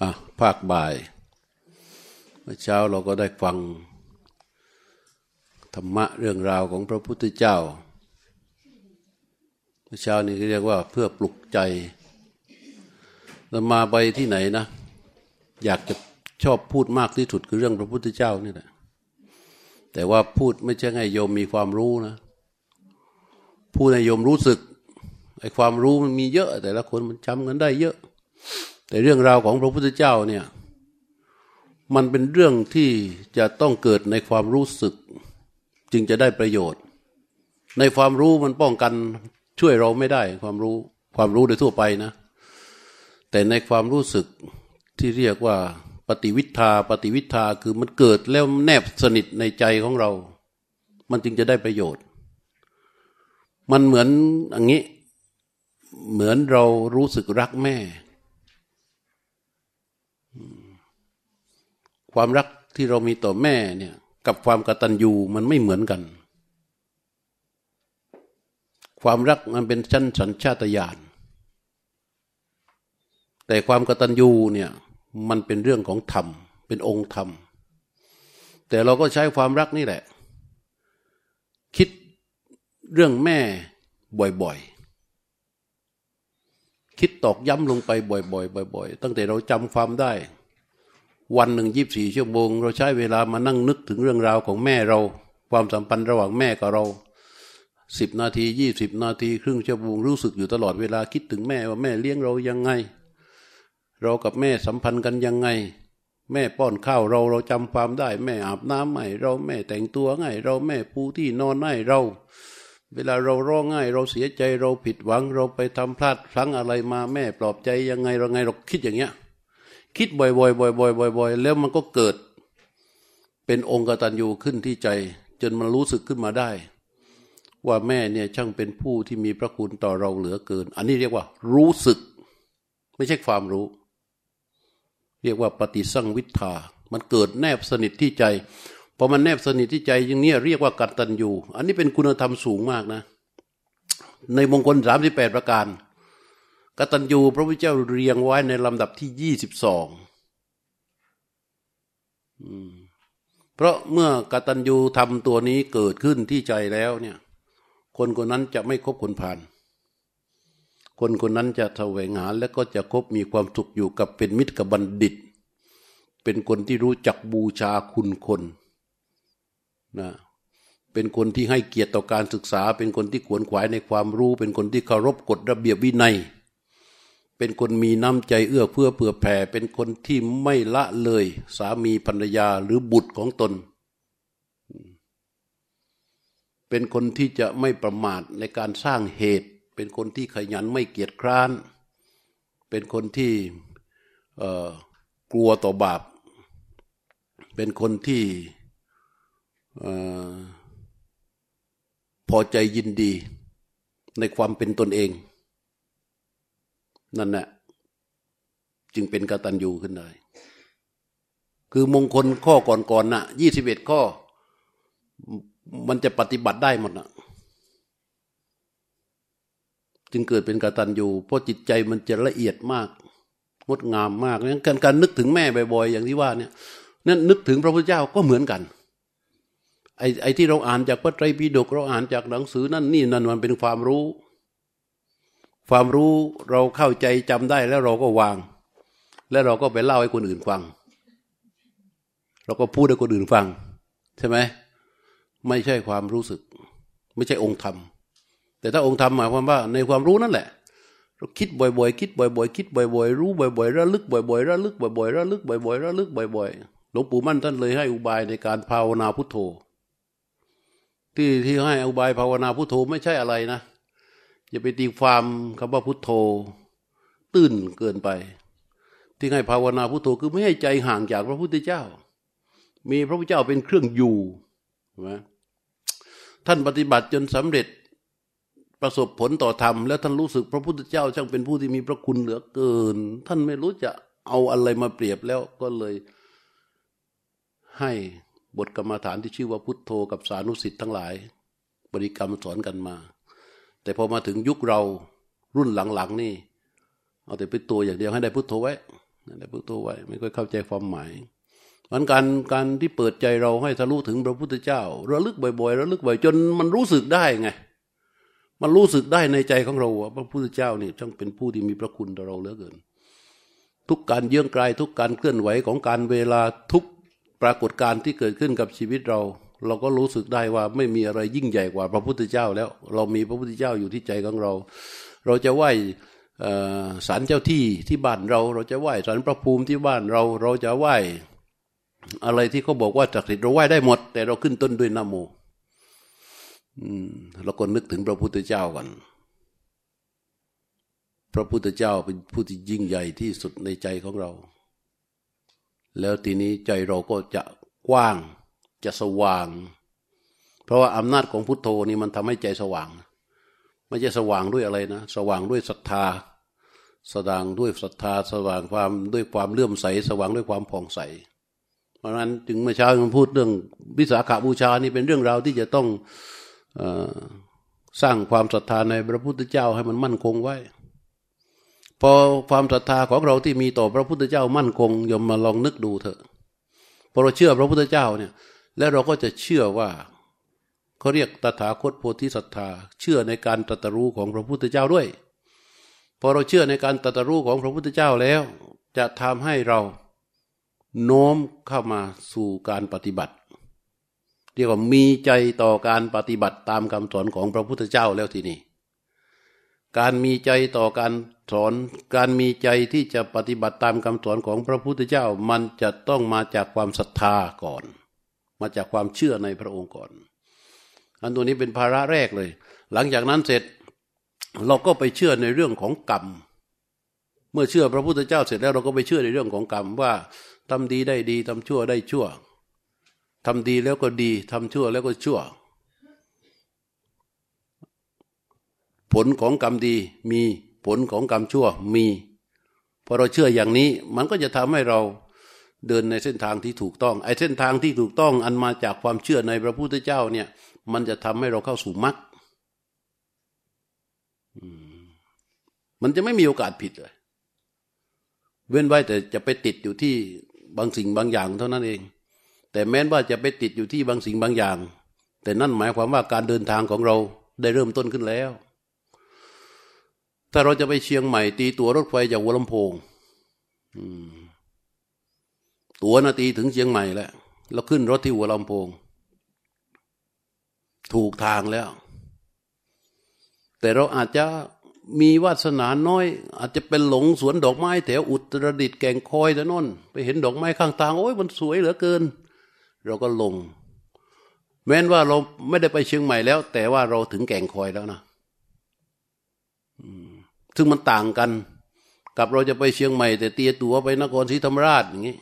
อะภาคบ่ายเมื่อเช้าเราก็ได้ฟัง ธรรมะเรื่องราวของพระพุทธเจ้าเมื่อเช้านี้เรียกว่าเพื่อปลุกใจเรามาไปที่ไหนนะ อยากจะชอบพูดมากที่สุดคือเรื่องพระพุทธเจ้านี่แหละแต่ว่าพูดไม่ใช่ให้โยมมีความรู้นะพูดให้โยมรู้สึกไอ้ความรู้มันมีเยอะ แต่ละคนมันจำกันได้เยอะ แต่เรื่องราวของพระพุทธเจ้าเนี่ย มันเป็นเรื่องที่จะต้องเกิดในความรู้สึก จึงจะได้ประโยชน์ ในความรู้มันป้องกันช่วยเราไม่ได้ความรู้ความรู้โดยทั่วไปนะ แต่ในความรู้สึกที่เรียกว่าปฏิวิทาปฏิวิทาคือมันเกิดแล้วแนบสนิทในใจของเรา มันจึงจะได้ประโยชน์ มันเหมือนอย่างนี้ เหมือนเรารู้สึกรักแม่ ความรักที่เรามีต่อแม่เนี่ย กับความกตัญญูมันไม่เหมือนกัน ความรักมันเป็นชั้นสัญชาตญาณแต่ความกตัญญูเนี่ยมันเป็นเรื่องของธรรม เป็นองค์ธรรม แต่เราก็ใช้ความรักนี่แหละ คิดเรื่องแม่บ่อยๆ คิดตอกย้ำลงไปบ่อยๆบ่อยๆ ตั้งแต่เราจำความได้ วันหนึ่งยีิบสี่ชั่วโมง เราใช้เวลามานั่งนึกถึงเรื่องราวของแม่เรา ความสัมพันธ์ระหว่างแม่กับเราสิบนาทียี่สิบนาที ครึ่งชั่วโมงรู้สึกอยู่ตลอดเวลาคิดถึงแม่ว่าแม่เลี้ยงเรายังไง เรากับแม่สัมพันธ์กันยังไง แม่ป้อนข้าวเราเราจำความได้ แม่อาบน้ำให้เราแม่แต่งตัวให้เราแม่ปูที่นอนให้เรา เวลาเราร้องไห้เราเสียใจเราผิดหวังเราไปทำพลาดพลั้งอะไรมาแม่ปลอบใจยังไงเราไงเราคิดอย่างเงี้ย คิดบ่อยๆบ่อยๆบ่อยๆแล้วมันก็เกิด เป็นองค์กตัญญูขึ้นที่ใจ จนมันรู้สึกขึ้นมาได้ ว่าแม่เนี่ยช่างเป็นผู้ที่มีพระคุณต่อเราเหลือเกิน อันนี้เรียกว่า รู้สึก ไม่ใช่ความรู้ เรียกว่าปฏิสังวิทามันเกิดแนบสนิทที่ใจพอมันแนบสนิทที่ใจอย่างนี้เรียกว่ากัตตัญญูอันนี้เป็นคุณธรรมสูงมากนะ ในมงคลสามสิบแปดประการ กตัญญูพระพุทธเจ้าเรียงไว้ในลำดับที่ยี่สิบสองเพราะเมื่อกตัญญูทำตัวนี้เกิดขึ้นที่ใจแล้วเนี่ย คนคนนั้นจะไม่คบคนผ่าน คนคนนั้นจะแสวงหาและก็จะคบมีความสุขอยู่กับเป็นมิตรกับบัณฑิต เป็นคนที่รู้จักบูชาคุณคนนะเป็นคนที่ให้เกียรติต่อการศึกษา เป็นคนที่ขวนขวายในความรู้ เป็นคนที่เคารพกฎระเบียบวินัย เป็นคนมีน้ำใจเอื้อเพื่อเผื่อแผ่ เป็นคนที่ไม่ละเลย สามีภรรยาหรือบุตรของตน เป็นคนที่จะไม่ประมาทในการสร้างเหตุ เป็นคนที่ขยันไม่เกียจคร้าน เป็นคนที่กลัวต่อบาป เป็นคนที่พอใจยินดีในความเป็นตนเอง นั่นแหละจึงเป็นกตัญญูขึ้นได้ คือมงคลข้อก่อนๆน่ะยี่สิบเอ็ดข้อ มันจะปฏิบัติได้หมดน่ะจึงเกิดเป็นกตัญญูเพราะจิตใจมันจะละเอียดมาก งดงามมากงั้นการการนึกถึงแม่บ่อยๆอย่างที่ว่าเนี่ยนั่นนึกถึงพระพุทธเจ้าก็เหมือนกันไอ้ไอ้ที่เราอ่านจากพระไตรปิฎกเราอ่านจากหนังสือนั่นนี่นั่นมันเป็นความรู้ ความรู้เราเข้าใจจำได้แล้วเราก็วาง แล้วเราก็ไปเล่าให้คนอื่นฟัง เราก็พูดให้คนอื่นฟัง ใช่ไหมไม่ใช่ความรู้สึก ไม่ใช่องค์ธรรม แต่ถ้าองค์ธรรมหมายความว่า ในความรู้นั่นแหละ เราคิดบ่อยๆ คิดบ่อยๆ คิดบ่อยๆ รู้บ่อยๆ ระลึกบ่อยๆ ระลึกบ่อยๆ ระลึกบ่อยๆ ระลึกบ่อยๆ หลวงปู่มั่นท่านเลยให้อุบายในการภาวนาพุทโธ ที่ที่ให้อุบายภาวนาพุทโธไม่ใช่อะไรนะ อย่าไปตีความคำว่าพุทโธ ตื้นเกินไป ที่ให้ภาวนาพุทโธคือไม่ให้ใจห่างจากพระพุทธเจ้า มีพระพุทธเจ้าเป็นเครื่องอยู่นะท่านปฏิบัติจนสำเร็จประสบผลต่อธรรมแล้วท่านรู้สึกพระพุทธเจ้าช่างเป็นผู้ที่มีพระคุณเหลือเกิน ท่านไม่รู้จะเอาอะไรมาเปรียบแล้วก็เลยให้บทกรรมฐานที่ชื่อว่าพุทโธกับสานุสิทธิ์ทั้งหลาย บริกรรมสอนกันมา แต่พอมาถึงยุคเรารุ่นหลังๆนี่ เอาแต่เป็นตัวอย่างเดียวให้ได้พุทโธไว้นั่นแหละพุทโธไว้ไม่ค่อยเข้าใจความหมายมันการการที่เปิดใจเราให้ทะลุถึงพระพุทธเจ้า ระลึกบ่อยๆระลึกบ่อยจนมันรู้สึกได้ไง มันรู้สึกได้ในใจของเราว่าพระพุทธเจ้านี่ช่างเป็นผู้ที่มีพระคุณต่อเราเหลือเกิน ทุกการเยื่องกลายทุกการเคลื่อนไหวของการเวลาทุกปรากฏการณ์ที่เกิดขึ้นกับชีวิตเรา เราก็รู้สึกได้ว่าไม่มีอะไรยิ่งใหญ่กว่าพระพุทธเจ้าแล้ว เรามีพระพุทธเจ้าอยู่ที่ใจของเรา เราจะไหว้สารเจ้าที่ที่บ้านเรา เราจะไหว้สารพระภูมิที่บ้านเรา เราจะไหว้อะไรที่เขาบอกว่าจักสิทธิ์เราไหว้ได้หมด แต่เราขึ้นต้นด้วยนโมเราก็นึกถึงพระพุทธเจ้ากันพระพุทธเจ้าเป็นผู้ที่ยิ่งใหญ่ที่สุดในใจของเรา แล้วทีนี้ใจเราก็จะกว้าง จะสว่าง เพราะว่าอำนาจของพุทโธนี่มันทำให้ใจสว่าง ไม่ใช่สว่างด้วยอะไรนะ สว่างด้วยศรัทธาสว่างด้วยศรัทธา สว่างความด้วยความเลื่อมใส สว่างด้วยความผ่องใส เพราะนั้นจึงเมื่อเช้ามันพูดเรื่องวิสาขาบูชานี่เป็นเรื่องราวที่จะต้องอสร้างความศรัทธาในพระพุทธเจ้าให้มันมั่นคงไว้ พอความศรัทธาของเราที่มีต่อพระพุทธเจ้ามั่นคงยมมาลองนึกดูเถอะพอเราเชื่อพระพุทธเจ้าเนี่ย แล้วเราก็จะเชื่อว่าเขาเรียกตถาคตโพธิศรัทธาเชื่อในการตรัสรู้ของพระพุทธเจ้าด้วย พอเราเชื่อในการตรัสรู้ของพระพุทธเจ้าแล้ว จะทำให้เราโน้มเข้ามาสู่การปฏิบัติเรียกว่ามีใจต่อการปฏิบัติตามคำสอนของพระพุทธเจ้าแล้วทีนี้การมีใจต่อการสอน การมีใจที่จะปฏิบัติตามคำสอนของพระพุทธเจ้า มันจะต้องมาจากความศรัทธาก่อน มาจากความเชื่อในพระองค์ก่อน อันตัวนี้เป็นภาระแรกเลย หลังจากนั้นเสร็จเราก็ไปเชื่อในเรื่องของกรรม เมื่อเชื่อพระพุทธเจ้าเสร็จแล้วเราก็ไปเชื่อในเรื่องของกรรมว่าทำดีได้ดีทำชั่วได้ชั่วทำดีแล้วก็ดีทำชั่วแล้วก็ชั่ว ผลของกรรมดีมีผลของกรรมชั่วมีพอเราเชื่ออย่างนี้ มันก็จะทำให้เรา เดินในเส้นทางที่ถูกต้อง ไอ้เส้นทางที่ถูกต้องอันมาจากความเชื่อในพระพุทธเจ้าเนี่ย มันจะทำให้เราเข้าสู่มรรคมันจะไม่มีโอกาสผิดเลย เว้นไว้แต่จะไปติดอยู่ที่บางสิ่งบางอย่างเท่านั้นเอง แต่แม้นว่าจะไปติดอยู่ที่บางสิ่งบางอย่าง แต่นั่นหมายความว่าการเดินทางของเราได้เริ่มต้นขึ้นแล้ว ถ้าเราจะไปเชียงใหม่ตีตัวรถไฟจากหัวลำโพง ตัวนาตีถึงเชียงใหม่แล้วเราขึ้นรถที่หัวลำโพง ถูกทางแล้ว แต่เราอาจจะมีวาสนาน้อย อาจจะเป็นหลงสวนดอกไม้แถวอุตรดิตแก่งคอยแต่นนไปเห็นดอกไม้ข้างทางโอ้ยมันสวยเหลือเกิน เราก็ลง แม้นว่าเราไม่ได้ไปเชียงใหม่แล้ว แต่ว่าเราถึงแก่งคอยแล้วนะซึ่งมันต่างกัน กับเราจะไปเชียงใหม่ แต่เตียตัวไปนครศรีธรรมราชอย่างนี้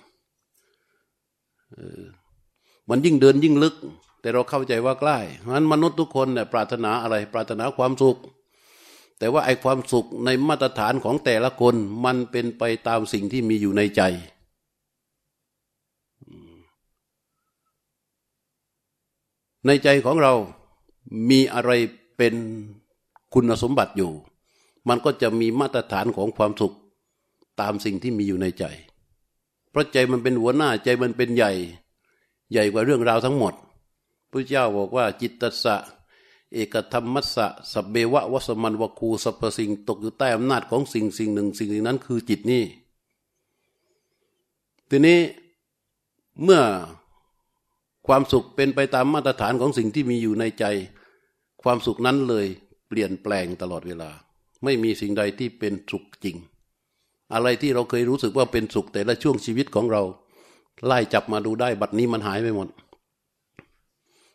มันยิ่งเดินยิ่งลึก แต่เราเข้าใจว่าใกล้เพราะนั้นมนุษย์ทุกคนเนี่ยปรารถนาอะไร ปรารถนาความสุข แต่ว่าไอความสุขในมาตรฐานของแต่ละคนมันเป็นไปตามสิ่งที่มีอยู่ในใจในใจของเรามีอะไรเป็นคุณสมบัติอยู่ มันก็จะมีมาตรฐานของความสุขตามสิ่งที่มีอยู่ในใจ ราะใจมันเป็นหัวหน้าใจมันเป็นใหญ่ ใหญ่กว่าเรื่องราวทั้งหมดพระเจ้าบอกว่าจิตตสะ เอกธรรมมัสสะสับเบวะวสมันวคูสัพสิ่งตกอยู่ใต้อำนาจของสิ่งสิ่งหนึ่งสิ่งนั้นคือจิตนี่ทีนี้เมื่อความสุขเป็นไปตามมาตรฐานของสิ่งที่มีอยู่ในใจ ความสุขนั้นเลยเปลี่ยนแปลงตลอดเวลา ไม่มีสิ่งใดที่เป็นสุขจริง อะไรที่เราเคยรู้สึกว่าเป็นสุขแต่ละช่วงชีวิตของเรา ไล่จับมาดูได้บัดนี้มันหายไปหมด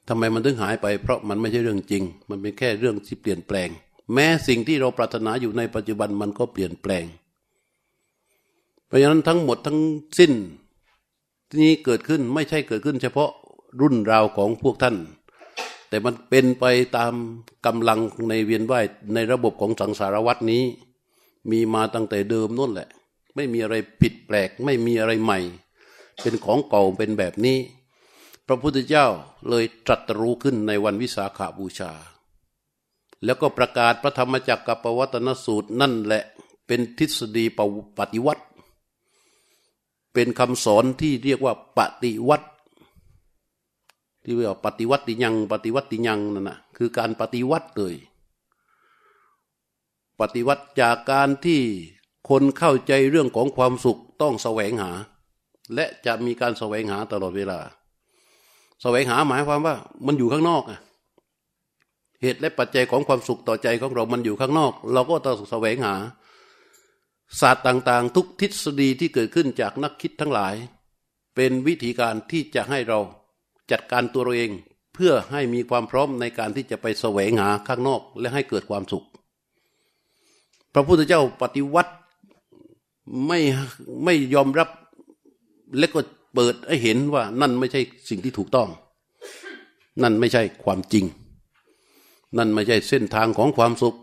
ทำไมมันถึงหายไป เพราะมันไม่ใช่เรื่องจริง มันเป็นแค่เรื่องที่เปลี่ยนแปลง แม้สิ่งที่เราปรารถนาอยู่ในปัจจุบันมันก็เปลี่ยนแปลง เพราะฉะนั้นทั้งหมดทั้งสิ้นที่นี้เกิดขึ้นไม่ใช่เกิดขึ้น เฉพาะรุ่นราวของพวกท่าน แต่มันเป็นไปตามกำลังในเวียนว่ายในระบบของสังสารวัตนี้ มีมาตั้งแต่เดิมนั่นแหละ ไม่มีอะไรผิดแปลก ไม่มีอะไรใหม่ เป็นของเก่าเป็นแบบนี้ พระพุทธเจ้าเลยตรัสรู้ขึ้นในวันวิสาขาบูชา แล้วก็ประกาศพระธรรมจักรกับปวัตนสูตรนั่นแหละเป็นทฤษฎีปฏิวัติเป็นคำสอนที่เรียกว่าปฏิวัติที่เรียกว่าปฏิวัติยังปฏิวัติยังนั่นนะคือการปฏิวัติเลย ปฏิวัติจากการที่คนเข้าใจเรื่องของความสุขต้องแสวงหา และจะมีการแสวงหาตลอดเวลา แสวงหาหมายความว่ามันอยู่ข้างนอกอะเหตุและปัจจัยของความสุขต่อใจของเรา มันอยู่ข้างนอก เราก็ต้องแสวงหา ศาสตร์ต่างๆ ทุกทฤษฎีที่เกิดขึ้นจากนักคิดทั้งหลาย เป็นวิธีการที่จะให้เราจัดการตัวเราเอง เพื่อให้มีความพร้อมในการที่จะไปแสวงหาข้างนอก และให้เกิดความสุข พระพุทธเจ้าปฏิวัติไม่ไม่ยอมรับและก็เปิดให้เห็นว่านั่นไม่ใช่สิ่งที่ถูกต้อง นั่นไม่ใช่ความจริง นั่นไม่ใช่เส้นทางของความสุข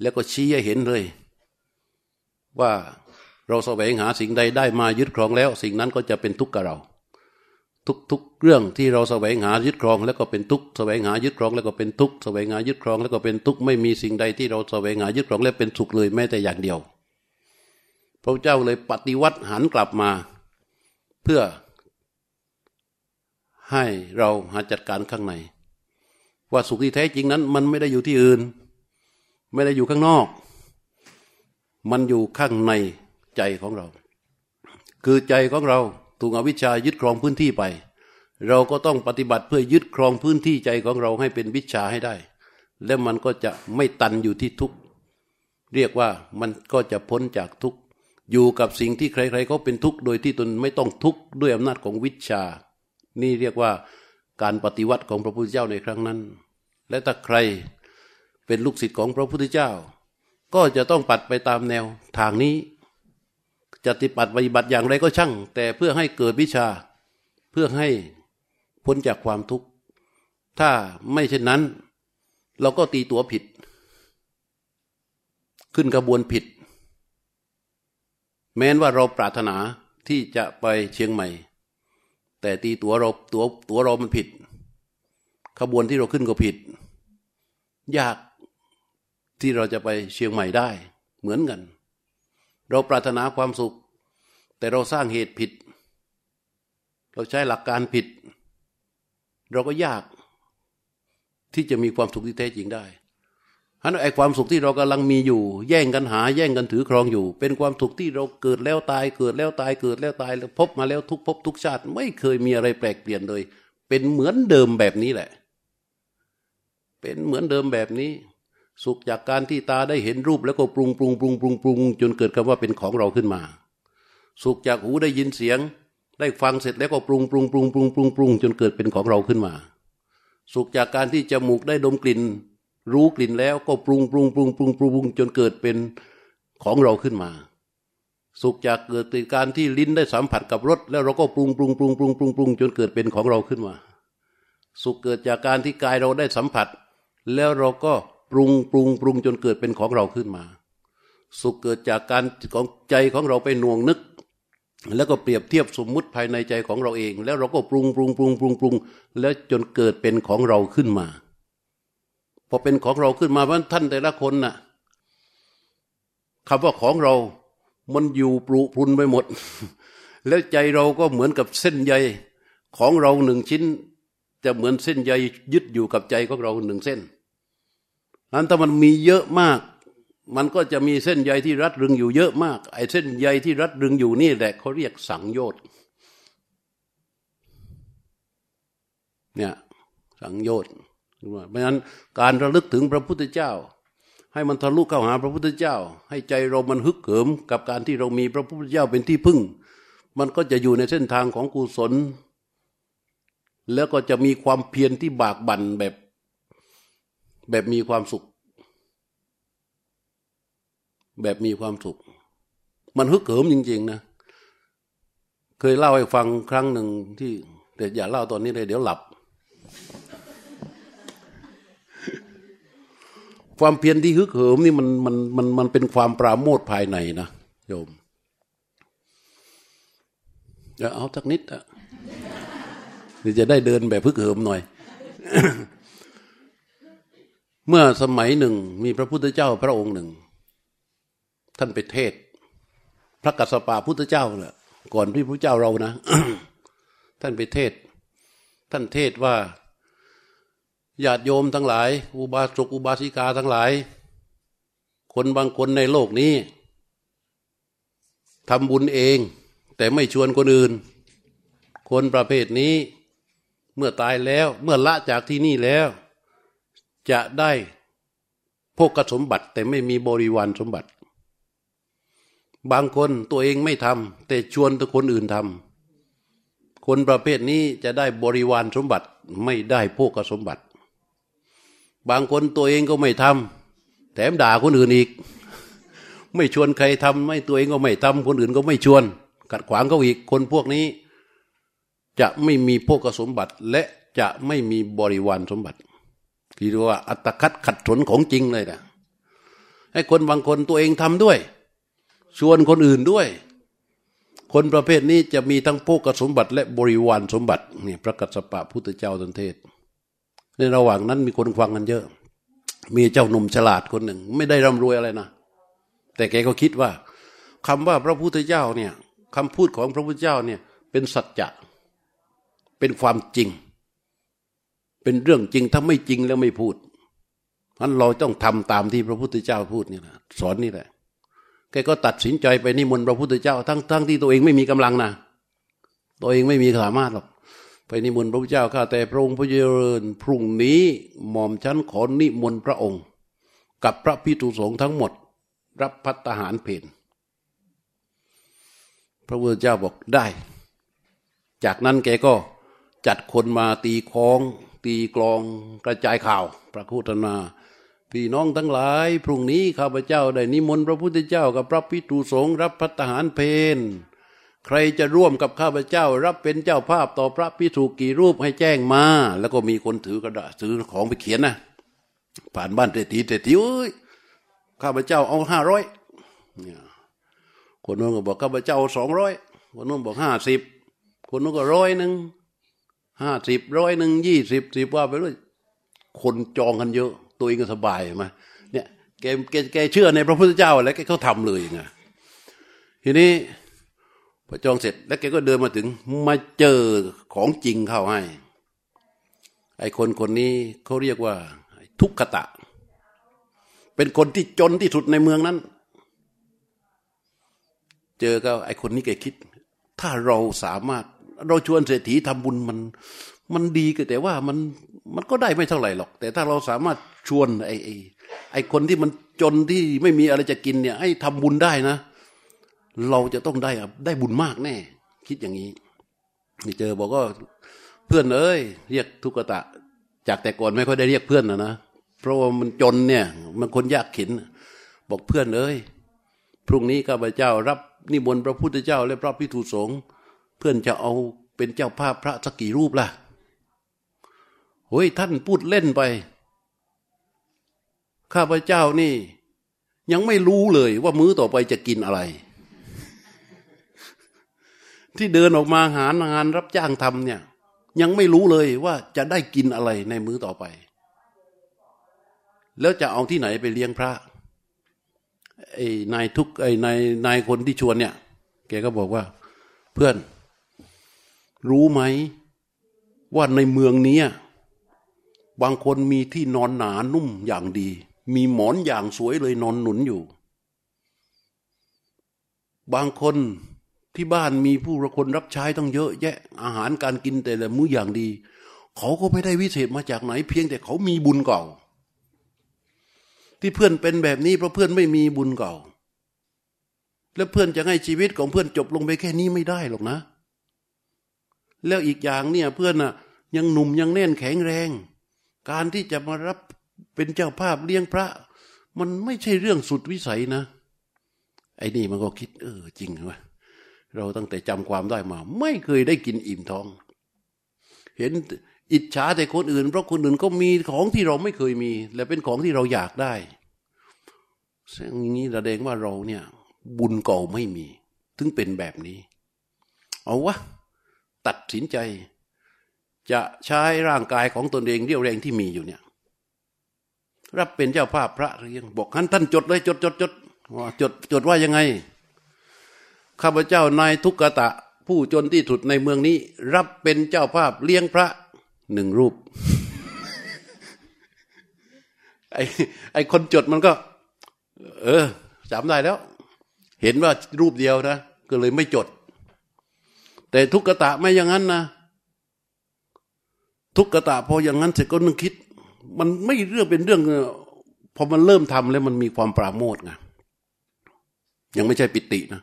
แล้วก็ชี้ให้เห็นเลย ว่าเราแสวงหาสิ่งใดได้มายึดครองแล้ว สิ่งนั้นก็จะเป็นทุกข์กับเรา ทุกๆเรื่องที่เราแสวงหายึดครอง แล้วก็เป็นทุกแสวงหายึดครอง แล้วก็เป็นทุกแสวงหายึดครอง แล้วก็เป็นทุกไม่มีสิ่งใดที่เราแสวงหายึดครองแล้วเป็นสุขเลยแม้แต่อย่างเดียว พระเจ้าเลยปฏิวัติหันกลับมา เพื่อ ให้เราหาจัดการข้างใน ว่าสุขที่แท้จริงนั้น มันไม่ได้อยู่ที่อื่น ไม่ได้อยู่ข้างนอก มันอยู่ข้างในใจของเรา คือใจของเรา ถูกอวิชายึดครองพื้นที่ไป เราก็ต้องปฏิบัติเพื่อยึดครองพื้นที่ใจของเราให้เป็นวิชาให้ได้ และมันก็จะไม่ตันอยู่ที่ทุกข์เรียกว่ามันก็จะพ้นจากทุกข์อยู่กับสิ่งที่ใครๆเขาเป็นทุกข์โดยที่ตนไม่ต้องทุกข์ด้วยอำนาจของวิชา นี่เรียกว่าการปฏิวัติของพระพุทธเจ้าในครั้งนั้น และถ้าใครเป็นลูกศิษย์ของพระพุทธเจ้า ก็จะต้องปัดไปตามแนวทางนี้ จะติปัดปฏิบัติอย่างไรก็ช่าง แต่เพื่อให้เกิดวิชาเพื่อให้พ้นจากความทุกข์ ถ้าไม่เช่นนั้น เราก็ตีตัวผิด ขึ้นกระบวนผิด แม้นว่าเราปรารถนาที่จะไปเชียงใหม่ แต่ตีตัวเราตัวตัวเรามันผิด ขบวนที่เราขึ้นก็ผิด ยากที่เราจะไปเชียงใหม่ได้เหมือนกัน เราปรารถนาความสุข แต่เราสร้างเหตุผิด เราใช้หลักการผิด เราก็ยากที่จะมีความสุขที่แท้จริงได้ฮันไอความสุขที่เรากำลังมีอยู่ แย่งกันหา แย่งกันถือครองอยู่ เป็นความสุขที่เราเกิดแล้วตายเกิดแล้วตายเกิดแล้วตายแล้วพบมาแล้วทุกพบทุกชาติ ไม่เคยมีอะไรแปลกเปลี่ยนเลย เป็นเหมือนเดิมแบบนี้แหละ เป็นเหมือนเดิมแบบนี้ สุขจากการที่ตาได้เห็นรูปแล้วก็ปรุงปรุงปรุงปรุงปรุงจนเกิดคำว่าเป็นของเราขึ้นมา สุขจากหูได้ยินเสียง ได้ฟังเสร็จแล้วก็ปรุงปรุงปรุงปรุงปรุงปรุงจนเกิดเป็นของเราขึ้นมา สุขจากการที่จมูกได้ดมกลิ่น รู้กลิ่นแล้วก็ปรุงปรุงปรุงปรุงปรุงจนเกิดเป็นของเราขึ้นมา สุขจากเกิดจากการที่ลิ้นได้สัมผัสกับรสแล้วเราก็ปรุงปรุงปรุงปรุงปรุงปรุงจนเกิดเป็นของเราขึ้นมา สุขเกิดจากการที่กายเราได้สัมผัส แล้วเราก็ ปรุงปรุงปรุงจนเกิดเป็นของเราขึ้นมา สุขเกิดจากการของใจของเราไปหน่วงนึก แล้วก็เปรียบเทียบสมมุติภายในใจของเราเอง แล้วเราก็ปรุงปรุงปรุงปรุงปรุงแล้วจนเกิดเป็นของเราขึ้นมาพอเป็นของเราขึ้นมาเพราะท่านแต่ละคนน่ะคำว่าของเรา มันอยู่ปลุพุนไปหมด แล้วใจเราก็เหมือนกับเส้นใยของเราหนึ่งชิ้น จะเหมือนเส้นใยยึดอยู่กับใจของเราหนึ่งเส้น นั้นถ้ามันมีเยอะมาก มันก็จะมีเส้นใยที่รัดรึงอยู่เยอะมาก ไอ้เส้นใยที่รัดรึงอยู่นี่แหละเขาเรียกสังโยชน์เนี่ยสังโยชน์เพราะฉะนั้นการระลึกถึงพระพุทธเจ้า ให้มันทะลุเข้าหาพระพุทธเจ้า ให้ใจเรามันฮึกเหิม กับการที่เรามีพระพุทธเจ้าเป็นที่พึ่ง มันก็จะอยู่ในเส้นทางของกุศล แล้วก็จะมีความเพียรที่บากบั่นแบบ แบบมีความสุข แบบมีความสุข มันฮึกเหิมจริง ๆ นะ เคยเล่าให้ฟังครั้งหนึ่งที่แต่อย่าเล่าตอนนี้เลยเดี๋ยวหลับ ความเพียรที่ฮึกเหิมนี่มันมันมันมันเป็นความปราโมทภายในนะโยมจะเอาสักนิดอะเดี๋ยวจะได้เดินแบบฮึกเหิมหน่อย เมื่อสมัยหนึ่งมีพระพุทธเจ้าพระองค์หนึ่ง ท่านไปเทศ พระกัสสปะพุทธเจ้าเนี่ยก่อนที่พระเจ้าเรานะท่านไปเทศ ท่านเทศว่าญาติโยมทั้งหลาย อุบาสกอุบาสิกาทั้งหลาย คนบางคนในโลกนี้ทำบุญเอง แต่ไม่ชวนคนอื่น คนประเภทนี้ เมื่อตายแล้วเมื่อละจากที่นี่แล้ว จะได้พวกสมบัติ แต่ไม่มีบริวารสมบัติ บางคนตัวเองไม่ทำแต่ชวนตัวคนอื่นทำคนประเภทนี้จะได้บริวารสมบัติไม่ได้พวกสมบัติ บางคนตัวเองก็ไม่ทำแถมด่าคนอื่นอีก ไม่ชวนใครทำไม่ตัวเองก็ไม่ทำคนอื่นก็ไม่ชวนขัดขวางเขาอีกคนพวกนี้ จะไม่มีพวกสมบัติและจะไม่มีบริวารสมบัติ ที่เรียกว่า อัตคัดขัดสนของจริงเลยนะให้คนบางคนตัวเองทำด้วย ชวนคนอื่นด้วย คนประเภทนี้จะมีทั้งโภกสมบัติ และบริวารสมบัตินี่พระกัสสปะพุทธเจ้าตนเทศ ในระหว่างนั้นมีคนฟังกันเยอะ มีเจ้าหนุ่มฉลาดคนหนึ่ง ไม่ได้ร่ำรวยอะไรนะแต่แกก็คิดว่าคำว่าพระพุทธเจ้าเนี่ยคำพูดของพระพุทธเจ้าเนี่ยเป็นสัจจะเป็นความจริง เป็นเรื่องจริงถ้าไม่จริงแล้วไม่พูดเพราะเราต้องทำตามที่พระพุทธเจ้าพูดนี่แหละสอนนี่แหละแกก็ตัดสินใจไปนิมนต์พระพุทธเจ้า ทั้งทั้งที่ตัวเองไม่มีกำลังนะตัวเองไม่มีสามารถหรอกไปนิมนต์พระพุทธเจ้าข้าแต่พระองค์พระเจริญพรุ่งนี้หม่อมชั้นขอนิมนต์พระองค์ กับพระพิทุสงฆ์ทั้งหมด รับพัฒหารเพนพระพุทธเจ้าบอกได้ จากนั้นแกก็จัดคนมาตีค้อง ตีกลองกระจายข่าวพระโฆษณาพี่น้องทั้งหลาย พรุ่งนี้ข้าพเจ้าได้นิมนต์พระพุทธเจ้ากับพระพิทูสงรับพัฒหารเพนใครจะร่วมกับข้าพเจ้ารับเป็นเจ้าภาพต่อพระพิทูกี่รูปให้แจ้งมา แล้วก็มีคนถือกระดาษถือของไปเขียนนะผ่านบ้านเตตีเตตีเอ้ยข้าพเจ้าเอาห้าร้อยเนี่ยคนนู้นก็บอกข้าพเจ้าสองร้อยคนนู้นบอกห้าสิบคนนู้นก็ร้อยหนึ่ง ห้าสิบร้อยหนึ่งยี่สิบสิบว่าไปเลยคนจองกันเยอะ ตัวเองก็สบายมาเนี่ยแกแกแกเชื่อในพระพุทธเจ้าแล้วแกเขาทำเลยไงทีนี้พอจองเสร็จแล้วแกก็เดินมาถึงมาเจอของจริงเข้าให้ ไอ้คนคนนี้เขาเรียกว่า ทุกขตะ เป็นคนที่จนที่สุดในเมืองนั้น เจอก็ไอ้คนนี้แกคิด ถ้าเราสามารถ เราชวนเศรษฐีทำบุญมัน มันดีก็แต่ว่ามันมันก็ได้ไม่เท่าไหร่หรอก แต่ถ้าเราสามารถชวนไอ้ไอ้ไอ้คนที่มันจนที่ไม่มีอะไรจะกินเนี่ย ให้ทำบุญได้นะ เราจะต้องได้ได้บุญมากแน่ คิดอย่างนี้นี่เจอบอกก็เพื่อนเอ้ยเรียกทุกตะ จากแต่ก่อนไม่ค่อยได้เรียกเพื่อนนะนะเพราะว่ามันจนเนี่ย มันคนยากเข็น บอกเพื่อนเอ้ยพรุ่งนี้ข้าพเจ้ารับนิมนต์พระพุทธเจ้าและพระพิทูสงฆ์ เพื่อนจะเอาเป็นเจ้าภาพพระสักกี่รูปล่ะเฮ้ยท่านพูดเล่นไป ข้าพเจ้านี่ ยังไม่รู้เลยว่ามื้อต่อไปจะกินอะไร ที่เดินออกมาหางานรับจ้างทำเนี่ย ยังไม่รู้เลยว่าจะได้กินอะไรในมื้อต่อไป แล้วจะเอาที่ไหนไปเลี้ยงพระไอ้นายทุกไอ้นายนายคนที่ชวนเนี่ย แกก็บอกว่า เพื่อน รู้ไหม ว่าในเมืองนี้บางคนมีที่นอนหนานุ่มอย่างดี มีหมอนอย่างสวยเลยนอนหนุนอยู่ บางคนที่บ้านมีผู้คนรับใช้ต้องเยอะแยะ อาหารการกินแต่ละมื้ออย่างดี เขาก็ไม่ได้วิเศษมาจากไหน เพียงแต่เขามีบุญเก่า ที่เพื่อนเป็นแบบนี้เพราะเพื่อนไม่มีบุญเก่า แล้วเพื่อนจะให้ชีวิตของเพื่อนจบลงไปแค่นี้ไม่ได้หรอกนะ แล้วอีกอย่างเนี่ยเพื่อนน่ะยังหนุ่มยังแน่นแข็งแรง การที่จะมารับเป็นเจ้าภาพเลี้ยงพระ มันไม่ใช่เรื่องสุดวิสัยนะ ไอ้นี่มันก็คิด เออ จริงวะเราตั้งแต่จำความได้มา ไม่เคยได้กินอิ่มท้อง เห็นอิจฉาแต่คนอื่น เพราะคนอื่นก็มีของที่เราไม่เคยมี และเป็นของที่เราอยากได้ซึ่งอย่างนี้แสดงว่าเราเนี่ย บุญเก่าไม่มี ถึงเป็นแบบนี้ เอาวะ ตัดสินใจ จะใช้ร่างกายของตนเองเรี่ยวแรงที่มีอยู่เนี่ย รับเป็นเจ้าภาพพระเรียงบอกท่านท่านจดเลยจดจดจดจดจดว่ายังไงข้าพเจ้านายทุกกะตะ ผู้จนที่สุดในเมืองนี้ รับเป็นเจ้าภาพเลี้ยงพระหนึ่งรูปไอ้ไอ้คนจดมันก็ เออจำได้แล้ว เห็นว่ารูปเดียวนะ ก็เลยไม่จด แต่ทุกกตะไม่อย่างนั้นนะ ทุกกตะพออย่างนั้นเสร็จก็นึกคิด มันไม่เรื่องเป็นเรื่องพอมันเริ่มทำแล้วมันมีความปราโมทไงยังไม่ใช่ปิตินะ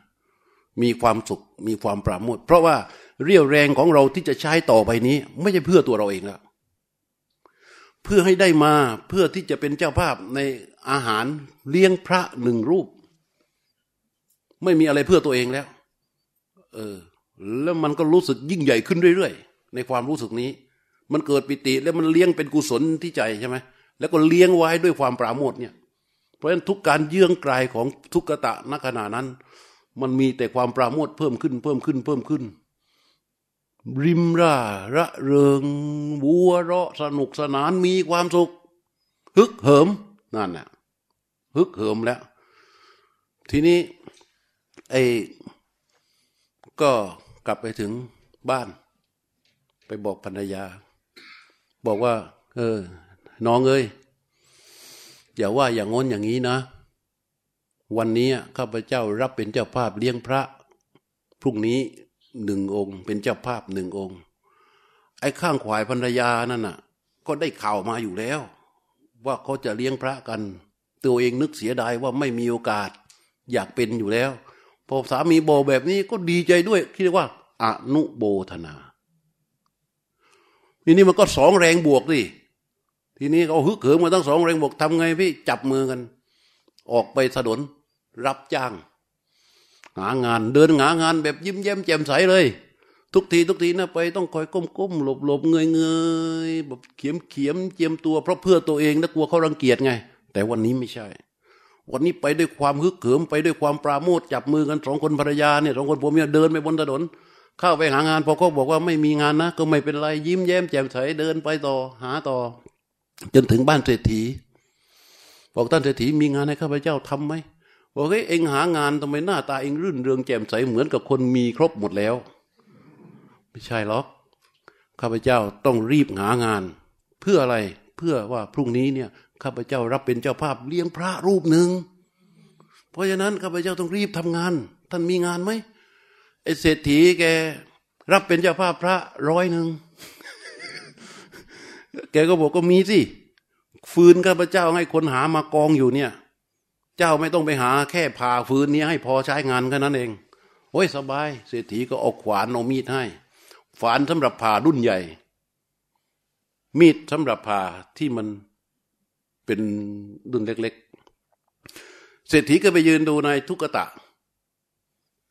มีความสุขมีความปราโมทเพราะว่าเรี่ยวแรงของเราที่จะใช้ต่อไปนี้ ไม่ใช่เพื่อตัวเราเองแล้วเพื่อให้ได้มาเพื่อที่จะเป็นเจ้าภาพในอาหารเลี้ยงพระหนึ่งรูป ไม่มีอะไรเพื่อตัวเองแล้ว เออ แล้วมันก็รู้สึกยิ่งใหญ่ขึ้นเรื่อยๆ ในความรู้สึกนี้ มันเกิดปิติแล้วมันเลี้ยงเป็นกุศลที่ใจใช่ไหมแล้วก็เลี้ยงไว้ด้วยความปราโมทเนี่ย เพราะฉะนั้นทุกการเยื่องไกลของทุกกะตะณขณะนั้น มันมีแต่ความปราโมทเพิ่มขึ้นเพิ่มขึ้นเพิ่มขึ้น ริมร่าระเริงบัวเราะสนุกสนานมีความสุข ฮึกเหิมนั่นน่ะฮึกเหิมแล้ว ทีนี้ไอ้ก็ กลับไปถึงบ้าน ไปบอกภรรยา บอกว่า เออ น้องเอ้ยอย่าว่าอย่างง้นอย่างนี้นะ วันนี้ข้าพเจ้ารับเป็นเจ้าภาพเลี้ยงพระ พรุ่งนี้หนึ่งองค์ เป็นเจ้าภาพหนึ่งองค์ ไอ้ข้างขวายภรรยานั่นน่ะ ก็ได้ข่าวมาอยู่แล้ว ว่าเขาจะเลี้ยงพระกัน ตัวเองนึกเสียดายว่าไม่มีโอกาส อยากเป็นอยู่แล้ว พอสามีโบแบบนี้ก็ดีใจด้วยคิดว่าอนุโบธนาทีนี้มันก็สองแรงบวกดิทีนี้เขาฮึกเหิมมาทั้งสองแรงบอกทำไงพี่จับมือกัน ออกไปถนนรับจ้าง หางานเดินหางานแบบยิ้มแย้มแจ่มใสเลย ทุกทีทุกทีนะไปต้องคอยก้มๆหลบหลบเงยเงยแบบเขียมเขียมเจียมตัวเพราะเพื่อตัวเองนะกลัวเขารังเกียจไง แต่วันนี้ไม่ใช่ วันนี้ไปด้วยความฮึกเหิมไปด้วยความปราโมทจับมือกันสองคนภรรยาเนี่ยสองคนผมเนี่ยเดินไปบนถนนเข้าไปหางานพอเขาบอกว่าไม่มีงานนะ ก็ไม่เป็นไรยิ้มแย้มแจ่มใสเดินไปต่อหาต่อ จนถึงบ้านเศรษฐี บอกท่านเศรษฐีมีงานให้ข้าพเจ้าทํำไหมบอกเฮ้ยเองหางานทำไมหน้าตาเองรื่นเริงแจ่มใสเหมือนกับคนมีครบหมดแล้ว ไม่ใช่หรอกข้าพเจ้าต้องรีบหางาน เพื่ออะไรเพื่อว่าพรุ่งนี้เนี่ย ข้าพเจ้ารับเป็นเจ้าภาพเลี้ยงพระรูปหนึ่ง เพราะฉะนั้นข้าพเจ้าต้องรีบทำงาน ท่านมีงานไหมไอเศรษฐีแกรับเป็นเจ้าภาพพระร้อยหนึ่ง แกก็บอกก็มีสิฟืนข้าพเจ้าให้คนหามากองอยู่เนี่ย เจ้าไม่ต้องไปหาแค่ผ่าฟืนนี้ให้พอใช้งานแค่นั้นเองโอ้ยสบาย เศรษฐีก็เอาขวานเอามีดให้ฝานสำหรับผ่ารุ่นใหญ่ มีดสำหรับผ่าที่มัน เป็นรุ่นเล็ก ๆ เศรษฐีก็ไปยืนดูนายทุกตะ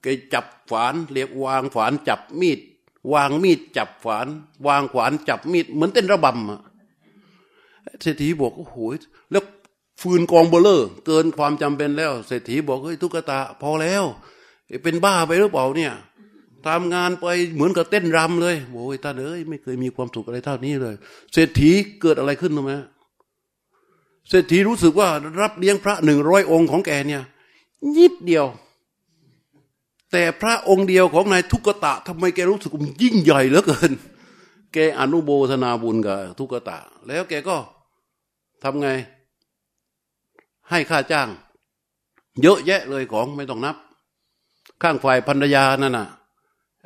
แกจับฝานเรียกวางฝานจับมีด วางมีดจับฝาน วางขวานจับมีด เหมือนเต้นระบำอะเศรษฐีบอกโอ้โหแล้วฟืนกองเบลเลอร์ เกินความจำเป็นแล้ว เศรษฐีบอกเฮ้ยทุกตาพอแล้ว เป็นบ้าไปหรือเปล่าเนี่ยทำงานไปเหมือนกับเต้นรำเลยโอ้ยตาเอ้ยไม่เคยมีความสุขอะไรเท่านี้เลย เศรษฐีเกิดอะไรขึ้นรู้ไหม เศรษฐีรู้สึกว่ารับเลี้ยงพระหนึ่งร้อยองค์ของแกเนี่ยยิบเดียว แต่พระองค์เดียวของนายทุกตะทำไมแกรู้สึกยิ่งใหญ่เหลือเกิน แกอนุโบธนาบุญกับทุกตะ แล้วแกก็ทำไง ให้ค่าจ้าง เยอะแยะเลยของไม่ต้องนับ ข้างฝ่ายภรรยานั่นน่ะ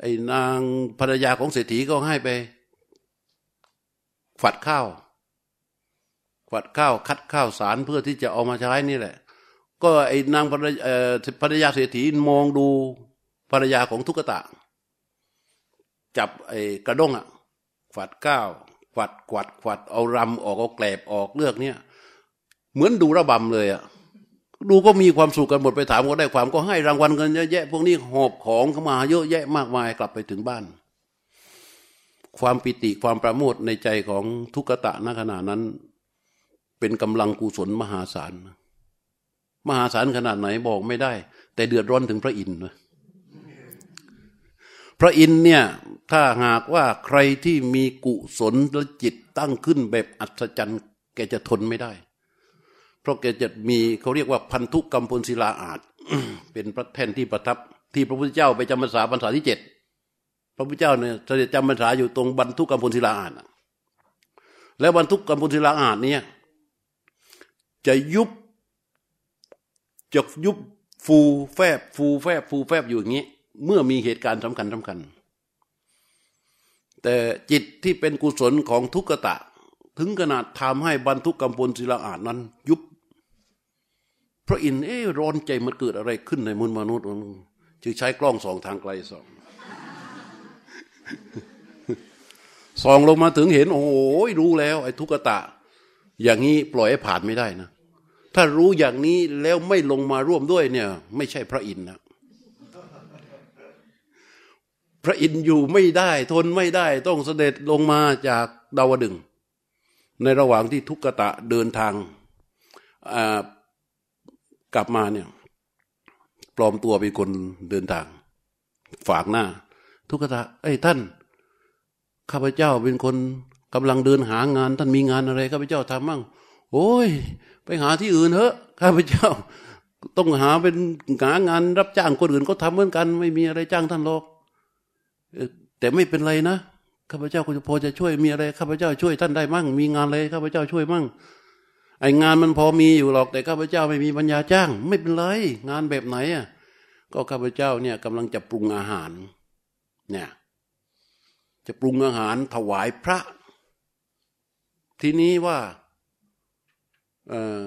ไอ้นางภรรยาของเศรษฐีก็ให้ไป ฝัดข้าว ฝัดข้าวคัดข้าวสารเพื่อที่จะเอามาใช้นี่แหละ ก็ไอ้นางภรรยาภรรยาเศรษฐีมองดูภรรยาของทุกตะ จับไอ้กระด้งอะฝัดก้าวฝัดกวัดฝัดเอารำออกเอาแกลบออกเลือกเนี่ย เหมือนดูระบำเลยอะดูก็มีความสุขกันหมดไปถามก็ได้ความก็ให้รางวัลเงินเยอะแยะ พวกนี้หอบของเข้ามาเยอะแยะมากมายกลับไปถึงบ้าน ความปิติความประโมทในใจของทุกตะณขณะนั้น เป็นกำลังกุศลมหาศาล มหาศาลขนาดไหนบอกไม่ได้ แต่เดือดร้อนถึงพระอินทร์พระอินทร์เนี่ยถ้าหากว่าใครที่มีกุศลและจิตตั้งขึ้นแบบอัศจรรย์ แกจะทนไม่ได้ เพราะแกจะมีเขาเรียกว่าพันธุกรรมพลศิลาอาจเป็นพระแท่นที่ประทับที่พระพุทธเจ้าไปจำพรรษาพรรษาที่เจ็ดพระพุทธเจ้าเนี่ยเสด็จจำพรรษาอยู่ตรงบรรทุกกำพลศิลาอาจแล้วบรรทุกกำพลศิลาอาจเนี่ย จะยุบจะยุบฟูแฟบฟูแฟบฟูแฟบอยู่อย่างนี้ เมื่อมีเหตุการณ์สำคัญสำคัญ แต่จิตที่เป็นกุศลของทุกขตะ ถึงขนาดทำให้บรรทุกกำพลศิลาอาจนั้น ยุบพระอินทร์เอ๊ร้อนใจมันเกิดอะไรขึ้นในมุนมนุษย์จึงใช้กล้องสองทางไกลสองส่องลงมาถึงเห็น โอ้โหรู้แล้ว ไอ้ทุกตะ อย่างนี้ปล่อยให้ผ่านไม่ได้นะ ถ้ารู้อย่างนี้แล้วไม่ลงมาร่วมด้วยเนี่ย ไม่ใช่พระอินทร์นะพระอินทร์อยู่ไม่ได้ทนไม่ได้ต้องเสด็จลงมาจากดาวดึง ในระหว่างที่ทุกตะเดินทางกลับมาเนี่ยปลอมตัวเป็นคนเดินทาง ฝากหน้า ทุกตะไอ้ท่าน ข้าพเจ้าเป็นคน กำลังเดินหางาน ท่านมีงานอะไรข้าพเจ้าทำมั่งโอ้ย ไปหาที่อื่นเถอะข้าพเจ้า ต้องหาเป็นหางานรับจ้างคนอื่นก็ทำเหมือนกัน ไม่มีอะไรจ้างท่านหรอกแต่ไม่เป็นไรนะข้าพเจ้าก็พอจะช่วยมีอะไรข้าพเจ้าช่วยท่านได้มั่ง มีงานอะไรข้าพเจ้าช่วยมั่งไองานมันพอมีอยู่หรอกแต่ข้าพเจ้าไม่มีปัญญาจ้าง ไม่เป็นไร งานแบบไหนอะก็ข้าพเจ้าเนี่ยกำลังจะปรุงอาหาร เนี่ย จะปรุงอาหารถวายพระ ทีนี้ว่าเออ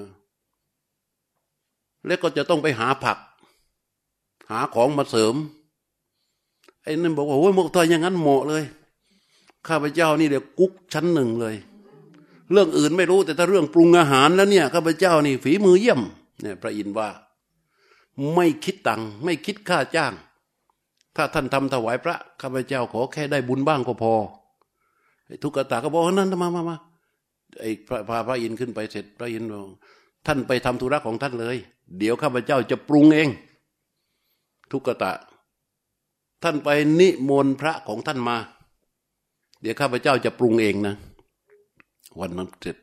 แล้วก็จะต้องไปหาผัก หาของมาเสริม ไอ้นั่นบอกว่าโอ้ยมกทอยอย่างนั้นเหมาะเลย ข้าพเจ้านี่เดี๋ยวกุ๊กชั้นหนึ่งเลย เรื่องอื่นไม่รู้แต่ถ้าเรื่องปรุงอาหารแล้วเนี่ยข้าพเจ้านี่ฝีมือเยี่ยมเนี่ยพระอินทร์ว่า ไม่คิดตังค์ไม่คิดค่าจ้าง ถ้าท่านทำถวายพระข้าพเจ้าขอแค่ได้บุญบ้างก็พอทุกตาก็บอกนั้นมามามา ไอ้พระพาพระอินขึ้นไปเสร็จพระอินบอกท่านไปทำธุระของท่านเลย เดี๋ยวข้าพเจ้าจะปรุงเอง ทุกตะ ท่านไปนิมนต์พระของท่านมา เดี๋ยวข้าพเจ้าจะปรุงเองนะ วันนั้นเสร็จ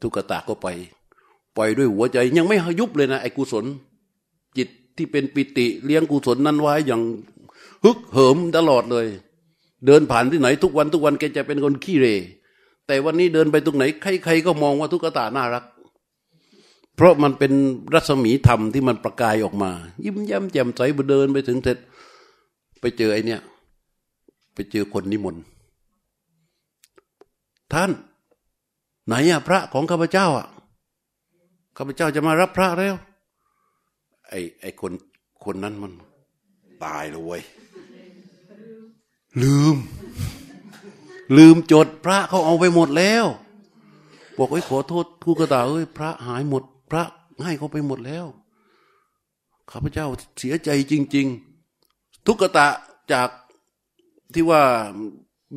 ทุกตะก็ไปปล่อยด้วยหัวใจ ยังไม่ยุบเลยนะไอ้กุศล จิตที่เป็นปิติ เลี้ยงกุศลนั้นไว้อย่างฮึกเหิมตลอดเลย เดินผ่านที่ไหนทุกวันทุกวันแกจะเป็นคนขี้เร แต่วันนี้เดินไปตรงไหน ใครๆก็มองว่าทุกตาน่ารัก เพราะมันเป็นรัศมีธรรมที่มันประกายออกมา ยิ้มแย้มแจ่มใสเดินไปถึงเสร็จ ไปเจอไอเนี่ย ไปเจอคนนิมนต์ท่าน ไหนอะพระของข้าพเจ้าอะข้าพเจ้าจะมารับพระแล้ว ไอไอคนคนนั้นมัน ตายเลยเว้ยลืม ลืมจดพระเขาเอาไปหมดแล้ว บอกไอ้ขอโทษทูกระตาเอ้ยพระหายหมด พระให้เขาไปหมดแล้วข้าพเจ้าเสียใจจริง ๆ ทุกตะจากที่ว่า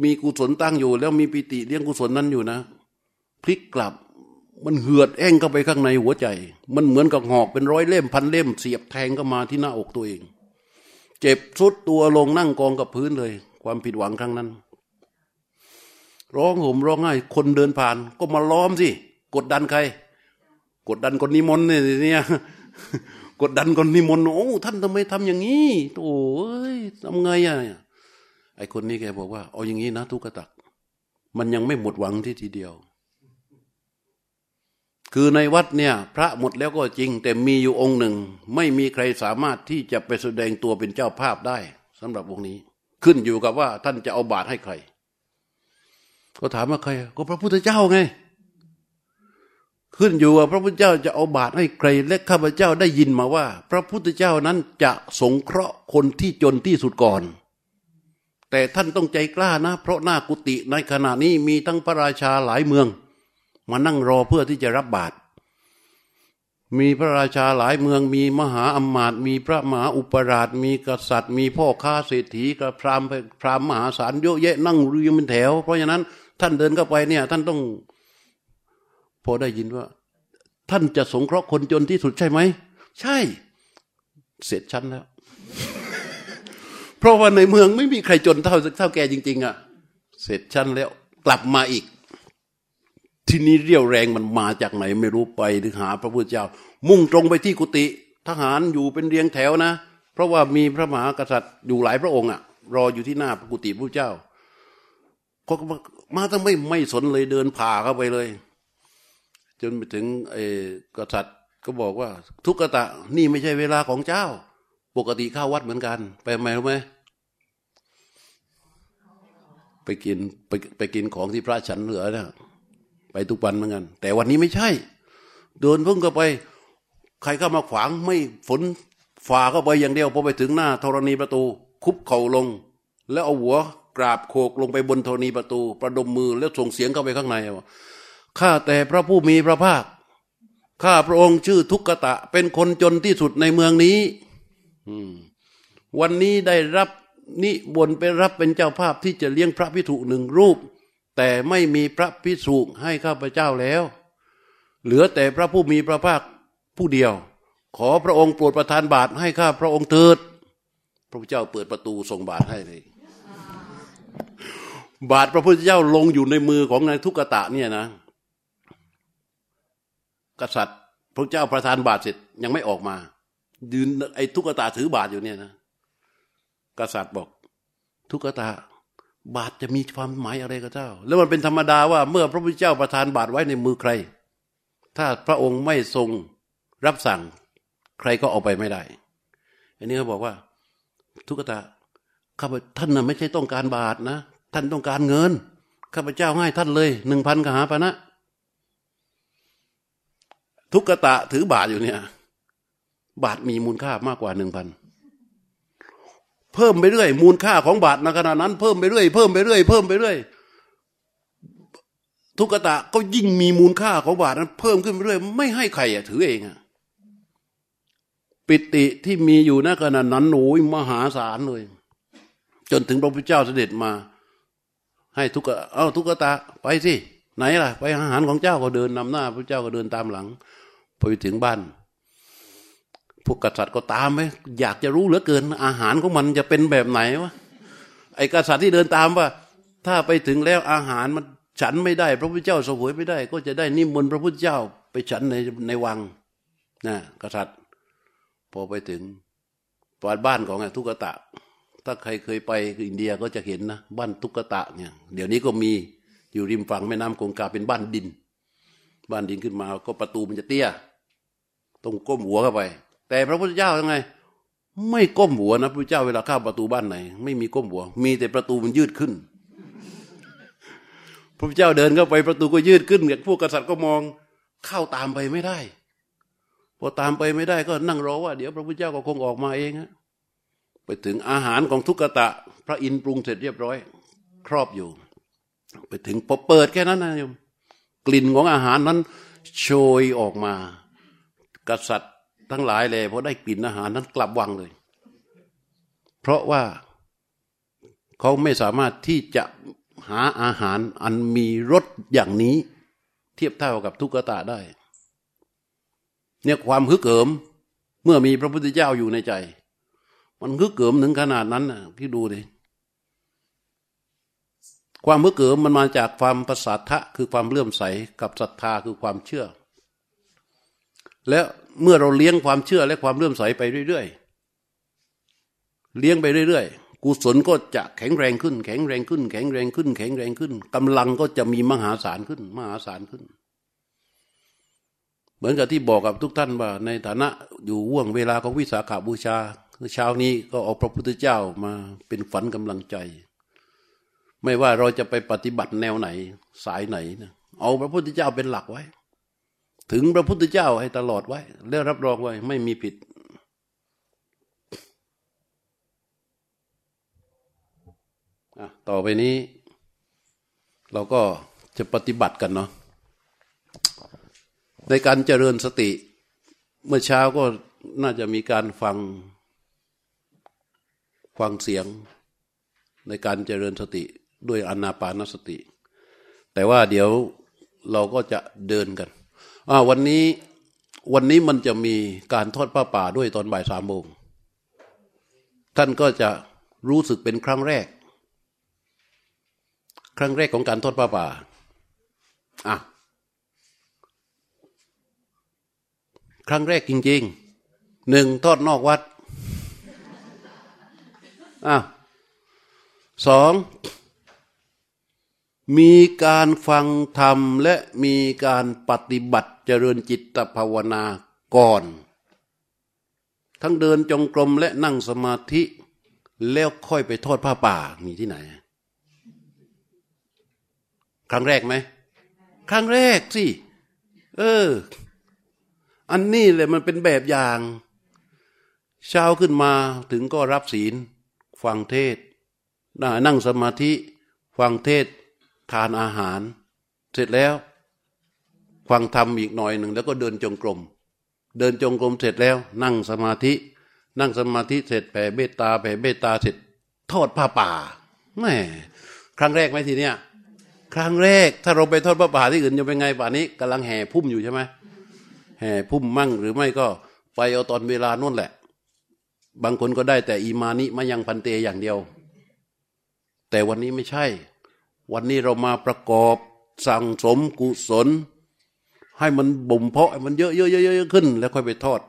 มีกุศลตั้งอยู่ แล้วมีปิติเลี้ยงกุศลนั้นอยู่นะพลิกกลับมันเหือดแอ่งเข้าไปข้างในหัวใจ มันเหมือนกับหอกเป็นร้อยเล่มพันเล่ม เสียบแทงเข้ามาที่หน้าอกตัวเอง เจ็บสุดตัวลงนั่งกองกับพื้นเลย ความผิดหวังครั้งนั้น ร้องห่มร้องไห้คนเดินผ่าน ก็มาล้อมสิกดดันใคร กดดันคนนิมนต์เนี่ยเนี่ยกดดันคนนิมนต์โอ้ท่านทำไมทำอย่างนี้โอ้ยทำไงอะไอคนนี้แกบอกว่าเอาอย่างนี้นะทุกตัก มันยังไม่หมดหวังที่ทีเดียว คือในวัดเนี่ย พระหมดแล้วก็จริง แต่มีอยู่องค์หนึ่ง ไม่มีใครสามารถที่จะไปแสดงตัวเป็นเจ้าภาพได้สำหรับองค์นี้ ขึ้นอยู่กับว่าท่านจะเอาบาตรให้ใคร ก็ถามว่าใคร ก็พระพุทธเจ้าไง ขึ้นอยู่ว่าพระพุทธเจ้าจะเอาบาตรให้ใคร และข้าพเจ้าได้ยินมาว่า พระพุทธเจ้านั้นจะสงเคราะห์คนที่จนที่สุดก่อน แต่ท่านต้องใจกล้านะ เพราะหน้ากุฏิในขณะนี้มีทั้งพระราชาหลายเมือง มานั่งรอเพื่อที่จะรับบาตรมีพระราชาหลายเมืองมีมหาอมาตย์มีพระมหาอุปราชมีกษัตริย์ มีพ่อค้าเศรษฐีกับพราหมณ์พราหมณ์มหาศาลเยอะแยะนั่งเรียงเป็นแถว เพราะฉะนั้น ท่านเดินเข้าไปเนี่ย ท่านต้อง พอได้ยินว่า ท่านจะสงเคราะห์คนจนที่สุดใช่ไหม ใช่ เสร็จชั้นแล้ว เพราะว่าในเมืองไม่มีใครจนเท่าเท่าแกจริง ๆอะ เสร็จชั้นแล้ว กลับมาอีก ทีนี้เรี่ยวแรงมันมาจากไหน ไม่รู้ไปถึงหา พระพุทธเจ้า มุ่งตรงไปที่กุฏิทหารอยู่เป็นเรียงแถวนะเพราะว่ามีพระมหากษัตริย์อยู่หลายพระองค์อะรออยู่ที่หน้าพระกุฏิพระเจ้าเขาก็ มาต้องไม่ไม่สนเลยเดินผ่าเข้าไปเลย จนไปถึงไอ้กษัตริย์ก็บอกว่า ทุกกะตะ นี่ไม่ใช่เวลาของเจ้า ปกติเข้าวัดเหมือนกัน ไปไหมรู้ไหมไปกินไปไปกินของที่พระฉันเหลือนะไปทุกวันเหมือนกัน แต่วันนี้ไม่ใช่ เดินพุ่งเข้าไป ใครเข้ามาขวางไม่ฝนฝ่าเข้าไปอย่างเดียวพอไปถึงหน้าธรณีประตู คุบเข่าลง แล้วเอาหัว กราบโขกลงไปบนธรณีประตู ประดมมือแล้วส่งเสียงเข้าไปข้างในว่าข้าแต่พระผู้มีพระภาคข้าพระองค์ชื่อทุกขตะ เป็นคนจนที่สุดในเมืองนี้วันนี้ได้รับนิบนไปรับเป็นเจ้าภาพที่จะเลี้ยงพระพิสุหนึ่งรูป แต่ไม่มีพระพิสุให้ข้าพเจ้าแล้ว เหลือแต่พระผู้มีพระภาคผู้เดียว ขอพระองค์โปรดประทานบาตรให้ข้าพระองค์เถิด พระพุทธเจ้าเปิดประตูส่งบาตรให้เลย บาตรพระพุทธเจ้าลงอยู่ในมือของนายทุกตะเนี่ยนะ กษัตริย์พระเจ้าประทานบาตรเสร็จยังไม่ออกมา ยืนไอ้ทุกตะถือบาตรอยู่เนี่ยนะ กษัตริย์บอก ทุกตาบาทจะมีความหมายอะไรกับเจ้า แล้วมันเป็นธรรมดาว่า เมื่อพระพุทธเจ้าประทานบาทไว้ในมือใคร ถ้าพระองค์ไม่ทรงรับสั่ง ใครก็เอาไปไม่ได้ อันนี้เขาบอกว่า ทุกตา ข้าพท่านน่ะไม่ใช่ต้องการบาทนะ ท่านต้องการเงิน ข้าพเจ้าให้ท่านเลยหนึ่งพันกหาปณะนะ ทุกกะตะถือบาทอยู่เนี่ย บาทมีมูลค่ามากกว่าหนึ่งพันเพิ่มไปเรื่อย มูลค่าของบาทในขณะนั้น เพิ่มไปเรื่อยเพิ่มไปเรื่อยเพิ่มไปเรื่อยทุกตะก็ยิ่งมีมูลค่าของบาทนั้น เพิ่มขึ้นไปเรื่อยไม่ให้ใครอะถือเองอะปิติที่มีอยู่ในขณะนั้นโอ้ยมหาศาลเลย จนถึงพระพุทธเจ้าเสด็จมา ให้ทุกเอ้าทุกตะไปสิไหนล่ะ ไปอาหารของเจ้าก็เดินนำหน้า พระเจ้าก็เดินตามหลังพอไปถึงบ้านพวกกษัตริย์ก็ตามไหมอยากจะรู้เหลือเกิน อาหารของมันจะเป็นแบบไหนวะไอ้กษัตริย์ที่เดินตามว่า ถ้าไปถึงแล้วอาหารมันฉันไม่ได้ พระพุทธเจ้าสวยไม่ได้ ก็จะได้นิมนต์พระพุทธเจ้า ไปฉันในในวังนะกษัตริย์ พอไปถึงปาดบ้านของทุกตะ ถ้าใครเคยไปอินเดียก็จะเห็นนะบ้านทุกตะเนี่ยเดี๋ยวนี้ก็มีอยู่ริมฝั่งแม่น้ำคงคาเป็นบ้านดิน บ้านดินขึ้นมาก็ประตูมันจะเตี้ยต้องก้มหัวเข้าไป แต่พระพุทธเจ้ายังไง ไม่ก้มหัวนะพระพุทธเจ้าเวลาเข้าประตูบ้านไหน ไม่มีก้มหัว มีแต่ประตูมันยืดขึ้น พระพุทธเจ้าเดินเข้าไปประตูก็ยืดขึ้นพวกกษัตริย์ก็มองเข้าตามไปไม่ได้พอตามไปไม่ได้ก็นั่งรอว่าเดี๋ยวพระพุทธเจ้าก็คงออกมาเองฮะ ไปถึงอาหารของทุกตะ พระอินทร์ปรุงเสร็จเรียบร้อย ครอบอยู่ ไปถึงพอเปิดแค่นั้นนะโยมกลิ่นของอาหารนั้นโชยออกมา กษัตริย์ทั้งหลายเลยพอได้กลิ่นอาหารนั้นกลับวังเลย เพราะว่าเขาไม่สามารถที่จะหาอาหารอันมีรสอย่างนี้ เทียบเท่ากับทุกตาได้ เนี่ยความฮึกเหิม เมื่อมีพระพุทธเจ้าอยู่ในใจ มันฮึกเหิมถึงขนาดนั้นนะพี่ดูดิความฮึกเหิมมันมาจากความประสาทะคือความเลื่อมใสกับศรัทธาคือความเชื่อ แล้วเมื่อเราเลี้ยงความเชื่อและความเลื่อมใสไปเรื่อยๆเลี้ยงไปเรื่อยๆกุศลก็จะแข็งแรงขึ้น แข็งแรงขึ้น แข็งแรงขึ้น แข็งแรงขึ้นกำลังก็จะมีมหาศาลขึ้น มหาศาลขึ้น เหมือนกับที่บอกกับทุกท่านว่า ในฐานะอยู่ว่วงเวลาของวิสาขาบูชา เช้านี้ก็เอาพระพุทธเจ้ามาเป็นฝันกำลังใจ ไม่ว่าเราจะไปปฏิบัติแนวไหนสายไหนนะเอาพระพุทธเจ้าเป็นหลักไว้ ถึงพระพุทธเจ้าให้ตลอดไว้ แล้วรับรองไว้ไม่มีผิดต่อไปนี้ เราก็จะปฏิบัติกันเนาะในการเจริญสติ เมื่อเช้าก็น่าจะมีการฟัง ฟังเสียงในการเจริญสติด้วยอนาปานสติ แต่ว่าเดี๋ยวเราก็จะเดินกันวันนี้วันนี้มันจะมีการทอดผ้าป่าด้วยตอนบ่ายสามโมงท่านก็จะรู้สึกเป็นครั้งแรก ครั้งแรกของการทอดผ้าป่าอะครั้งแรกจริงๆหนึ่งทอดนอกวัด อ้าวสองมีการฟังธรรมและมีการปฏิบัติเจริญจิตภาวนาก่อน ทั้งเดินจงกรมและนั่งสมาธิ แล้วค่อยไปทอดผ้าป่ามีที่ไหน ครั้งแรกไหม ครั้งแรกสิ เออ อันนี้เลยมันเป็นแบบอย่าง เช้าขึ้นมาถึงก็รับศีล ฟังเทศนั่งสมาธิ ฟังเทศ ทานอาหาร เสร็จแล้ว ฟังธรรมอีกหน่อยหนึ่งแล้วก็เดินจงกรม เดินจงกรมเสร็จแล้ว นั่งสมาธิ นั่งสมาธิเสร็จแผ่เบตตาแผ่เบตตาเสร็จ ทอดผ้าป่าแม่ครั้งแรกไหมทีเนี้ยครั้งแรก ถ้าเราไปทอดผ้าป่าที่อื่นจะเป็นไงป่านี้กำลังแห่พุ่มอยู่ใช่ไหมแห่พุ่มมั่งหรือไม่ก็ไปเอาตอนเวลานั่นแหละ บางคนก็ได้แต่อีมานิมายังพันเตอย่างเดียว แต่วันนี้ไม่ใช่ วันนี้เรามาประกอบสั่งสมกุศล ให้มันบ่มเพาะมันเยอะๆๆขึ้น แล้วค่อยไปทอด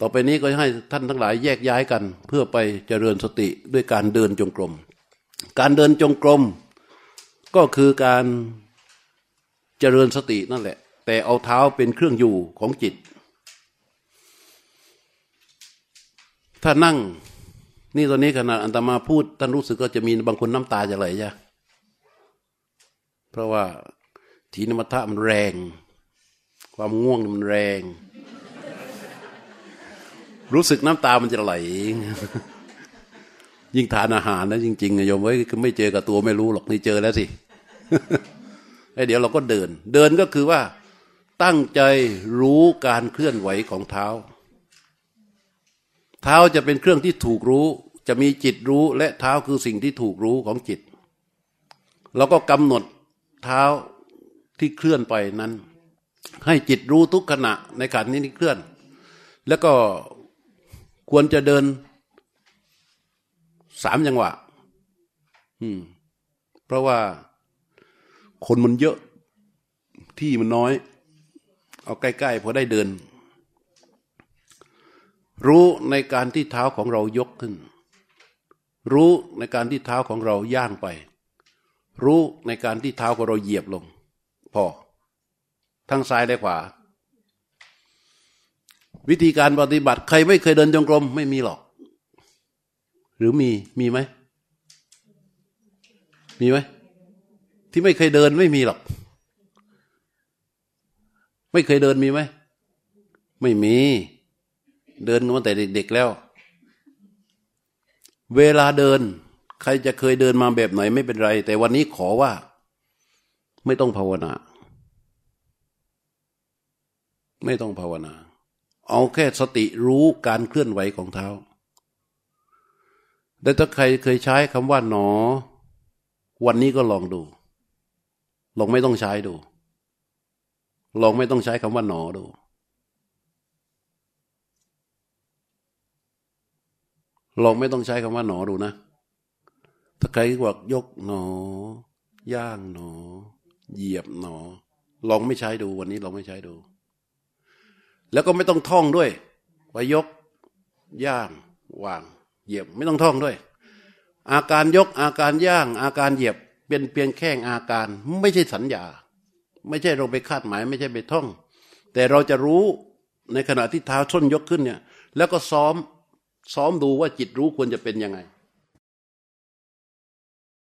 ต่อไปนี้ก็ให้ท่านทั้งหลายแยกย้ายกัน เพื่อไปเจริญสติด้วยการเดินจงกรม การเดินจงกรม ก็คือการเจริญสตินั่นแหละ แต่เอาเท้าเป็นเครื่องอยู่ของจิต ถ้านั่ง นี่ตอนนี้ขณะอันตมาพูดท่านรู้สึกก็จะมีบางคนน้ำตาจะไหลใช่เพราะว่าทีนมัทะมันแรง ความง่วงมันแรง รู้สึกน้ำตามันจะไหล ยิ่งทานอาหารนะจริงๆโยมไว้ไม่เจอกับตัวไม่รู้หรอกนี่เจอแล้วสิไอเดี๋ยวเราก็เดิน เดินก็คือว่าตั้งใจรู้การเคลื่อนไหวของเท้า เท้าจะเป็นเครื่องที่ถูกรู้ จะมีจิตรู้และเท้าคือสิ่งที่ถูกรู้ของจิต แล้วก็กำหนดเท้าที่เคลื่อนไปนั้น ให้จิตรู้ทุกขณะในขณะนี้ที่เคลื่อน แล้วก็ควรจะเดินสามจังหวะ อืม เพราะว่าคนมันเยอะที่มันน้อย เอาใกล้ๆพอได้เดิน รู้ในการที่เท้าของเรายกขึ้น รู้ในการที่เท้าของเราย่างไป รู้ในการที่เท้าของเราเหยียบลง พอ ทั้งซ้ายและขวา วิธีการปฏิบัติ ใครไม่เคยเดินจงกรมไม่มีหรอก หรือมีมีไหมมีไหมที่ไม่เคยเดินไม่มีหรอก ไม่เคยเดินมีไหมไม่มี เดินมาแต่เด็กๆแล้ว เวลาเดิน ใครจะเคยเดินมาแบบไหนไม่เป็นไร แต่วันนี้ขอว่า ไม่ต้องภาวนา ไม่ต้องภาวนา เอาแค่สติรู้การเคลื่อนไหวของเท้าแต่ถ้าใครเคยใช้คำว่าหนอ วันนี้ก็ลองดู ลองไม่ต้องใช้ดู ลองไม่ต้องใช้คำว่าหนอดู ลองไม่ต้องใช้คำว่าหนอดูนะ ถ้าใครบอกยกหนอย่างหนอ เหยียบหนอ ลองไม่ใช้ดูวันนี้ลองไม่ใช้ดู แล้วก็ไม่ต้องท่องด้วยว่ายก ย่างวาง เหยียบไม่ต้องท่องด้วย อาการยกอาการย่าง อาการเหยียบเป็นเพียงแค่อาการ ไม่ใช่สัญญา ไม่ใช่เราไปคาดหมาย ไม่ใช่ไปท่อง แต่เราจะรู้ในขณะที่เท้าส้นยกขึ้นเนี่ย แล้วก็ซ้อม ซ้อมดูว่าจิตรู้ควรจะเป็นยังไง